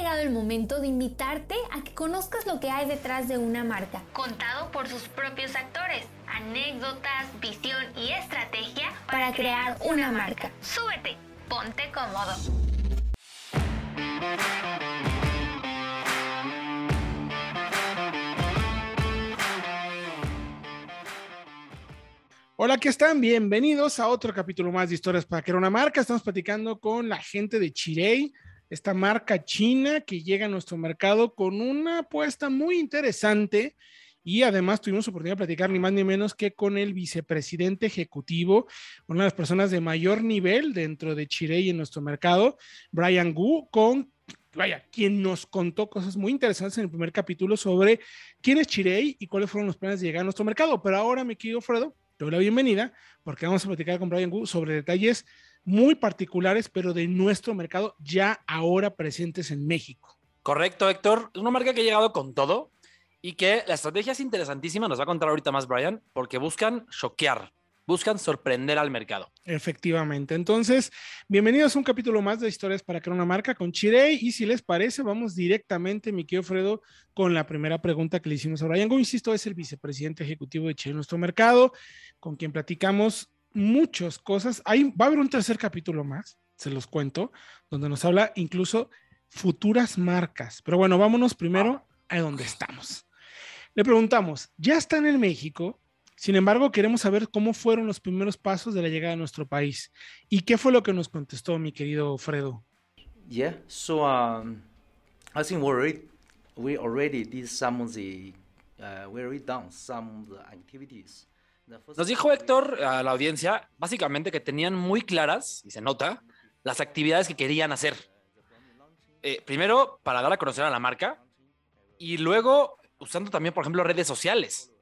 llegado el momento de invitarte a que conozcas lo que hay detrás de una marca, contado por sus propios actores, anécdotas, visión y estrategia para crear una marca. Súbete, ponte cómodo. Hola, ¿qué están? Bienvenidos a otro capítulo más de Historias para crear una marca. Estamos platicando con la gente de Chirey, esta marca china que llega a nuestro mercado con una apuesta muy interesante. Y además tuvimos oportunidad de platicar ni más ni menos que con el vicepresidente ejecutivo, una de las personas de mayor nivel dentro de Chirey en nuestro mercado, Brian Gu, con vaya, quien nos contó cosas muy interesantes en el primer capítulo sobre quién es Chirey y cuáles fueron los planes de llegar a nuestro mercado. Pero ahora, mi querido Fredo, te doy la bienvenida porque vamos a platicar con Brian Gu sobre detalles muy particulares, pero de nuestro mercado ya ahora presentes en México. Correcto, Héctor. Es una marca que ha llegado con todo y que la estrategia es interesantísima. Nos va a contar ahorita más Brian, porque buscan choquear, buscan sorprender al mercado. Efectivamente. Entonces, bienvenidos a un capítulo más de Historias para crear una marca con Chirey. Y si les parece, vamos directamente, mi querido Fredo, con la primera pregunta que le hicimos a Brian Go. Insisto, es el vicepresidente ejecutivo de Chirey, nuestro mercado, con quien platicamos muchas cosas. Ahí va a haber un tercer capítulo más, se los cuento, donde nos habla incluso futuras marcas. Pero bueno, vámonos primero a donde estamos. Le preguntamos, ¿ya están en México? Sin embargo, queremos saber cómo fueron los primeros pasos de la llegada a nuestro país. ¿Y qué fue lo que nos contestó mi querido Fredo? Yeah, so um, I think we already, we already did some of the, uh, we already done some of the activities. Nos dijo Héctor a la audiencia, básicamente que tenían muy claras, y se nota, las actividades que querían hacer. Eh, primero, para dar a conocer a la marca, y luego usando también, por ejemplo, redes sociales.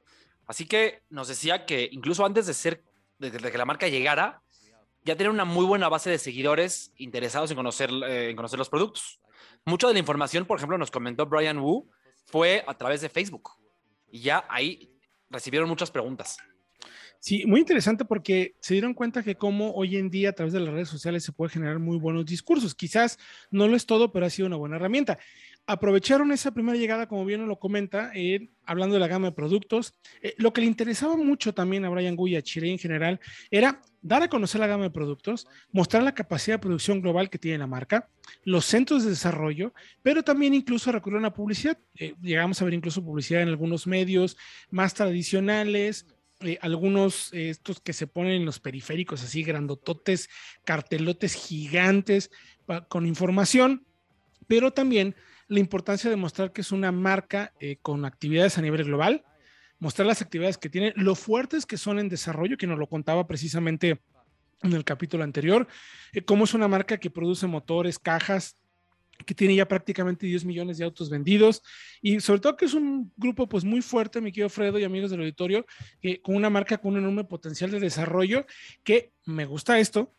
Así que nos decía que incluso antes de ser, de, que la marca llegara, ya tenía una muy buena base de seguidores interesados en conocer, eh, en conocer los productos. Mucha de la información, por ejemplo, nos comentó Brian Wu, fue a través de Facebook. Y ya ahí recibieron muchas preguntas. Sí, muy interesante porque se dieron cuenta que como hoy en día a través de las redes sociales se puede generar muy buenos discursos. Quizás no lo es todo, pero ha sido una buena herramienta aprovecharon esa primera llegada, como bien lo comenta, eh, hablando de la gama de productos. Eh, lo que le interesaba mucho también a Brian Guy y a Chile en general era dar a conocer la gama de productos, mostrar la capacidad de producción global que tiene la marca, los centros de desarrollo, pero también incluso recurrir a publicidad. Eh, llegamos a ver incluso publicidad en algunos medios más tradicionales, algunos estos que se ponen en los periféricos así grandototes, cartelotes gigantes con información, pero también la importancia de mostrar que es una marca eh, con actividades a nivel global, mostrar las actividades que tiene, lo fuertes que son en desarrollo, que nos lo contaba precisamente en el capítulo anterior, eh, cómo es una marca que produce motores, cajas, que tiene ya prácticamente 10 millones de autos vendidos y sobre todo que es un grupo pues muy fuerte, mi querido Fredo y amigos del auditorio, con una marca con un enorme potencial de desarrollo que me gusta esto,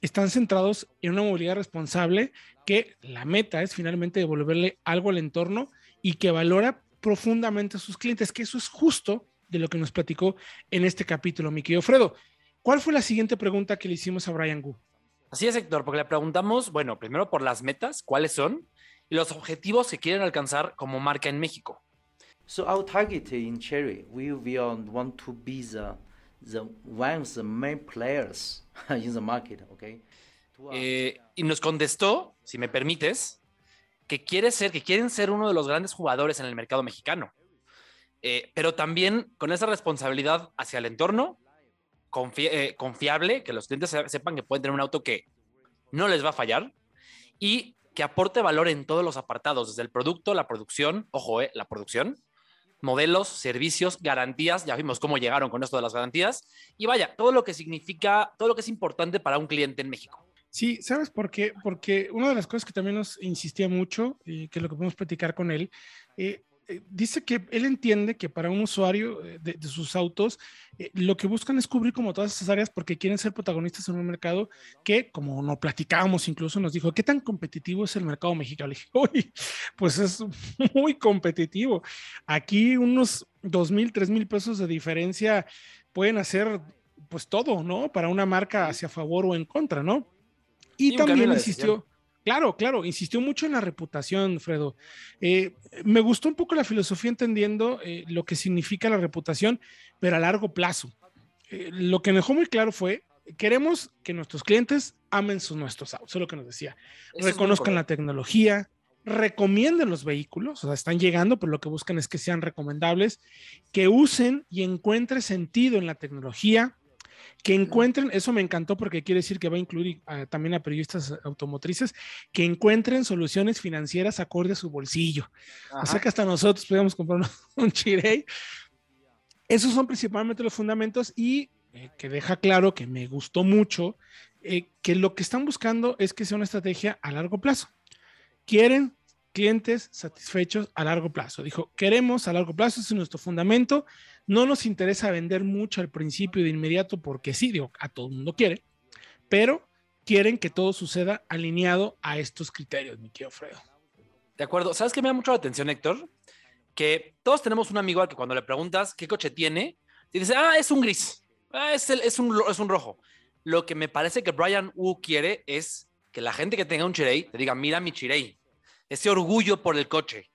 están centrados en una movilidad responsable que la meta es finalmente devolverle algo al entorno y que valora profundamente a sus clientes, que eso es justo de lo que nos platicó en este capítulo, mi querido Fredo. ¿Cuál fue la siguiente pregunta que le hicimos a Brian Gu? Así es, Héctor, porque le preguntamos, bueno, primero por las metas, cuáles son, y los objetivos que quieren alcanzar como marca en México. So our target in Cherry, we will want to be the the one of the main players in the market, okay? Eh, y nos contestó, si me permites, que quiere ser, que quieren ser uno de los grandes jugadores en el mercado mexicano, eh, pero también con esa responsabilidad hacia el entorno, eh, confiable, que los clientes sepan que pueden tener un auto que no les va a fallar y que aporte valor en todos los apartados, desde el producto, la producción, ojo, la producción, modelos, servicios, garantías, ya vimos cómo llegaron con esto de las garantías, y vaya, todo lo que significa, todo lo que es importante para un cliente en México. Sí, ¿sabes por qué? Porque una de las cosas que también nos insistía mucho, y que es lo que podemos platicar con él, eh, eh, dice que él entiende que para un usuario eh, de, sus autos, eh, lo que buscan es cubrir como todas esas áreas porque quieren ser protagonistas en un mercado que, como nos platicábamos incluso, nos dijo, ¿qué tan competitivo es el mercado mexicano? Le dije, uy, pues es muy competitivo. Aquí unos dos mil, tres mil pesos de diferencia pueden hacer pues todo, ¿no? Para una marca hacia favor o en contra, ¿no? Y también insistió Claro, claro, insistió mucho en la reputación, Fredo. Eh, me gustó un poco la filosofía entendiendo eh, lo que significa la reputación, pero a largo plazo. Eh, lo que me dejó muy claro fue, queremos que nuestros clientes amen sus nuestros autos, eso es lo que nos decía. Reconozcan la tecnología, recomienden los vehículos, o sea, están llegando, pero lo que buscan es que sean recomendables, que usen y encuentren sentido en la tecnología, que encuentren, eso me encantó porque quiere decir que va a incluir también a periodistas automotrices, que encuentren soluciones financieras acorde a su bolsillo. O sea que hasta nosotros podemos comprar un, Chirey. Esos son principalmente los fundamentos y eh, que deja claro que me gustó mucho, eh, que lo que están buscando es que sea una estrategia a largo plazo. Quieren clientes satisfechos a largo plazo. Dijo, queremos a largo plazo, ese es nuestro fundamento no nos interesa vender mucho al principio de inmediato porque sí, digo, a todo el mundo quiere, pero quieren que todo suceda alineado a estos criterios, mi querido Fredo. De acuerdo. ¿Sabes qué me da mucho la atención, Héctor? Que todos tenemos un amigo al que cuando le preguntas qué coche tiene, te dice, ah, es un gris, ah, es, es, un, es un rojo. Lo que me parece que Brian Wu quiere es que la gente que tenga un Chirey te diga, mira mi Chirey, ese orgullo por el coche.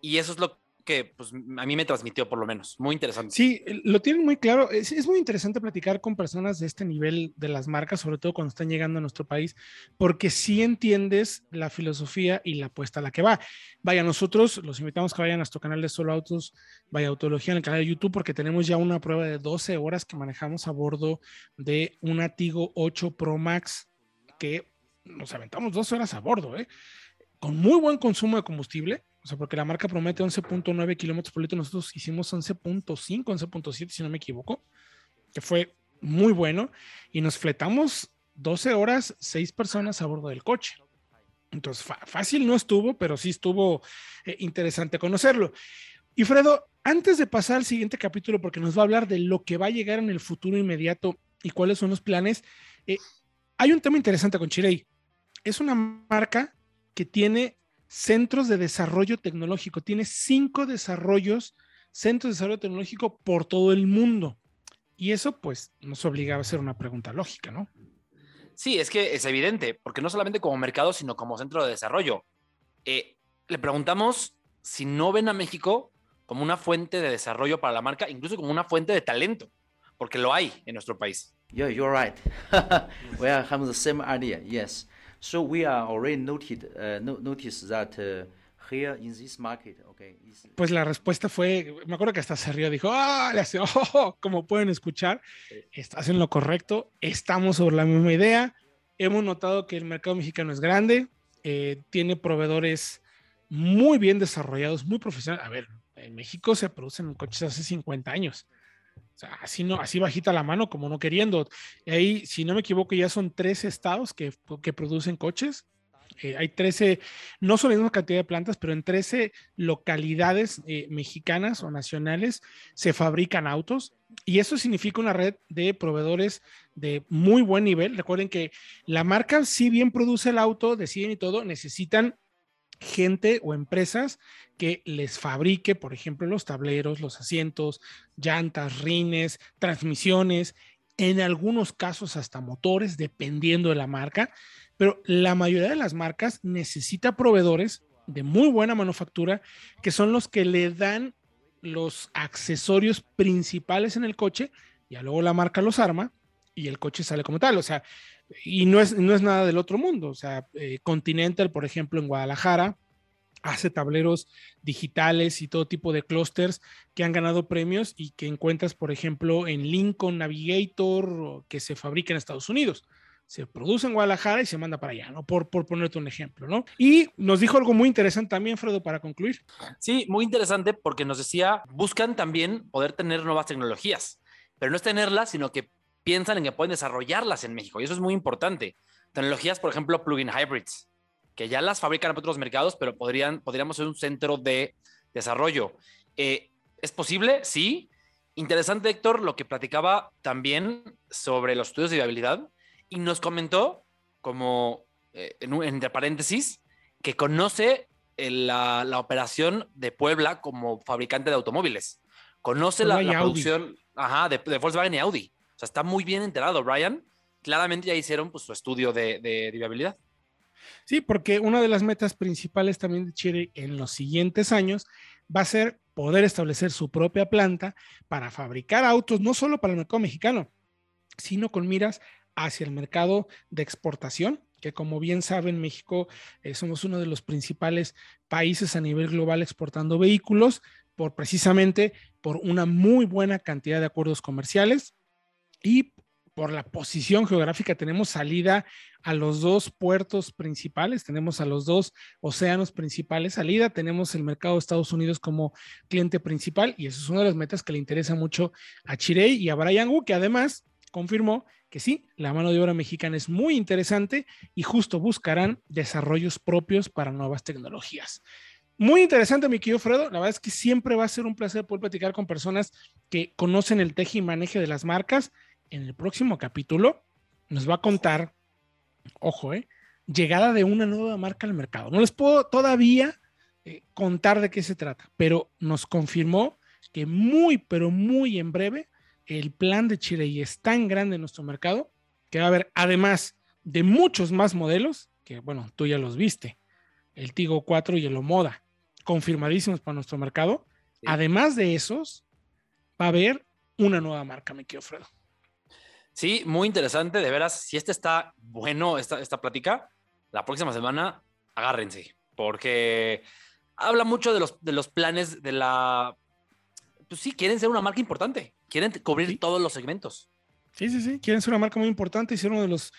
Y eso es lo que pues, a mí me transmitió por lo menos. Muy interesante. Sí, lo tienen muy claro. Es, muy interesante platicar con personas de este nivel de las marcas, sobre todo cuando están llegando a nuestro país, porque sí entiendes la filosofía y la apuesta a la que va. Vaya, nosotros los invitamos que vayan a nuestro canal de Solo Autos, vaya Autología en el canal de YouTube, porque tenemos ya una prueba de 12 horas que manejamos a bordo de un Atigo 8 Pro Max, que nos aventamos 12 horas a bordo, ¿eh? Con muy buen consumo de combustible o sea, porque la marca promete 11.9 kilómetros por litro, nosotros hicimos 11.5, 11.7, si no me equivoco, que fue muy bueno. Y nos fletamos 12 horas, 6 personas a bordo del coche. Entonces, fácil no estuvo, pero sí estuvo eh, interesante conocerlo. Y Fredo, antes de pasar al siguiente capítulo, porque nos va a hablar de lo que va a llegar en el futuro inmediato y cuáles son los planes, eh, hay un tema interesante con Chirey. Es una marca que tiene centros de desarrollo tecnológico. Tiene cinco desarrollos, centros de desarrollo tecnológico por todo el mundo. Y eso, pues, nos obligaba a hacer una pregunta lógica, ¿no? Sí, es que es evidente, porque no solamente como mercado, sino como centro de desarrollo. Eh, le preguntamos si no ven a México como una fuente de desarrollo para la marca, incluso como una fuente de talento, porque lo hay en nuestro país. Yeah, you're right. we have the same idea. Yes. So we are already noted, uh, notice that uh, here in this market, okay. Pues la respuesta fue, me acuerdo que hasta se rió, dijo, ah, le hace, oh, como pueden escuchar, estás en lo correcto, estamos sobre la misma idea, hemos notado que el mercado mexicano es grande, eh, tiene proveedores muy bien desarrollados, muy profesionales. A ver, en México se producen coches hace 50 años. Así, no, así bajita la mano, como no queriendo. Ahí, si no me equivoco, ya son 13 estados que, que producen coches. Eh, hay 13, no son la misma cantidad de plantas, pero en 13 localidades eh, mexicanas o nacionales se fabrican autos. Y eso significa una red de proveedores de muy buen nivel. Recuerden que la marca, si bien produce el auto, deciden y todo, necesitan gente o empresas que les fabrique, por ejemplo, los tableros, los asientos, llantas, rines, transmisiones, en algunos casos hasta motores, dependiendo de la marca, pero la mayoría de las marcas necesita proveedores de muy buena manufactura que son los que le dan los accesorios principales en el coche, y luego la marca los arma y el coche sale como tal. O sea, y no es, no es nada del otro mundo. O sea, eh, Continental, por ejemplo, en Guadalajara, hace tableros digitales y todo tipo de clusters que han ganado premios y que encuentras, por ejemplo, en Lincoln Navigator, que se fabrica en Estados Unidos. Se produce en Guadalajara y se manda para allá, ¿no? Por, por ponerte un ejemplo, ¿no? Y nos dijo algo muy interesante también, Fredo, para concluir. Sí, muy interesante porque nos decía, buscan también poder tener nuevas tecnologías, pero no es tenerlas, sino que piensan en que pueden desarrollarlas en México. Y eso es muy importante. Tecnologías, por ejemplo, plug-in hybrids, que ya las fabrican en otros mercados, pero podrían, podríamos ser un centro de desarrollo. Eh, ¿Es posible? Sí. Interesante, Héctor, lo que platicaba también sobre los estudios de viabilidad y nos comentó, como eh, en, entre paréntesis, que conoce eh, la, la, operación de Puebla como fabricante de automóviles. Conoce la, producción ajá, de, de Volkswagen y Audi. O sea, está muy bien enterado, Brian. Claramente ya hicieron pues, su estudio de, viabilidad. Sí, porque una de las metas principales también de Chile en los siguientes años va a ser poder establecer su propia planta para fabricar autos, no solo para el mercado mexicano, sino con miras hacia el mercado de exportación, que como bien saben, México eh, somos uno de los principales países a nivel global exportando vehículos por precisamente por una muy buena cantidad de acuerdos comerciales y por la posición geográfica tenemos salida a los dos puertos principales, tenemos a los dos océanos principales salida, tenemos el mercado de Estados Unidos como cliente principal y eso es una de las metas que le interesa mucho a Chirey y a Brian Wu, que además confirmó que sí, la mano de obra mexicana es muy interesante y justo buscarán desarrollos propios para nuevas tecnologías. Muy interesante, mi querido Fredo. La verdad es que siempre va a ser un placer poder platicar con personas que conocen el teje y maneje de las marcas en el próximo capítulo nos va a contar, ojo, eh, llegada de una nueva marca al mercado. No les puedo todavía eh, contar de qué se trata, pero nos confirmó que muy, pero muy en breve el plan de Chile es tan grande en nuestro mercado que va a haber, además de muchos más modelos, que bueno, tú ya los viste, el Tigo 4 y el Omoda, confirmadísimos para nuestro mercado. Además de esos, va a haber una nueva marca, me quiero Fredo. Sí, muy interesante, de veras, si este está bueno, esta, esta plática, la próxima semana agárrense, porque habla mucho de los, de los planes de la... Pues sí, quieren ser una marca importante, quieren cubrir todos los segmentos. Sí, sí, sí, quieren ser una marca muy importante y ser uno de los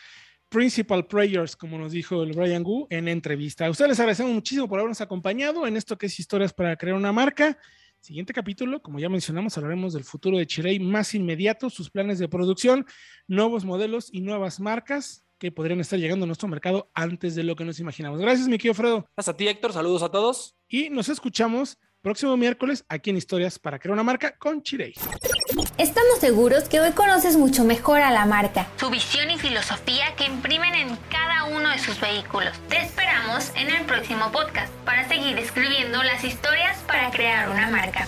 principal players, como nos dijo el Brian Gu en entrevista. A ustedes les agradecemos muchísimo por habernos acompañado en esto que es Historias para crear una marca. Siguiente capítulo, como ya mencionamos, hablaremos del futuro de Chirey más inmediato, sus planes de producción, nuevos modelos y nuevas marcas que podrían estar llegando a nuestro mercado antes de lo que nos imaginamos. Gracias, mi querido Fredo. Gracias a ti, Héctor. Saludos a todos. Y nos escuchamos próximo miércoles aquí en Historias para crear una marca con Chirey. Estamos seguros que hoy conoces mucho mejor a la marca, su visión y filosofía que imprimen en cada uno de sus vehículos. Te esperamos en el próximo podcast para seguir escribiendo las historias para crear una marca.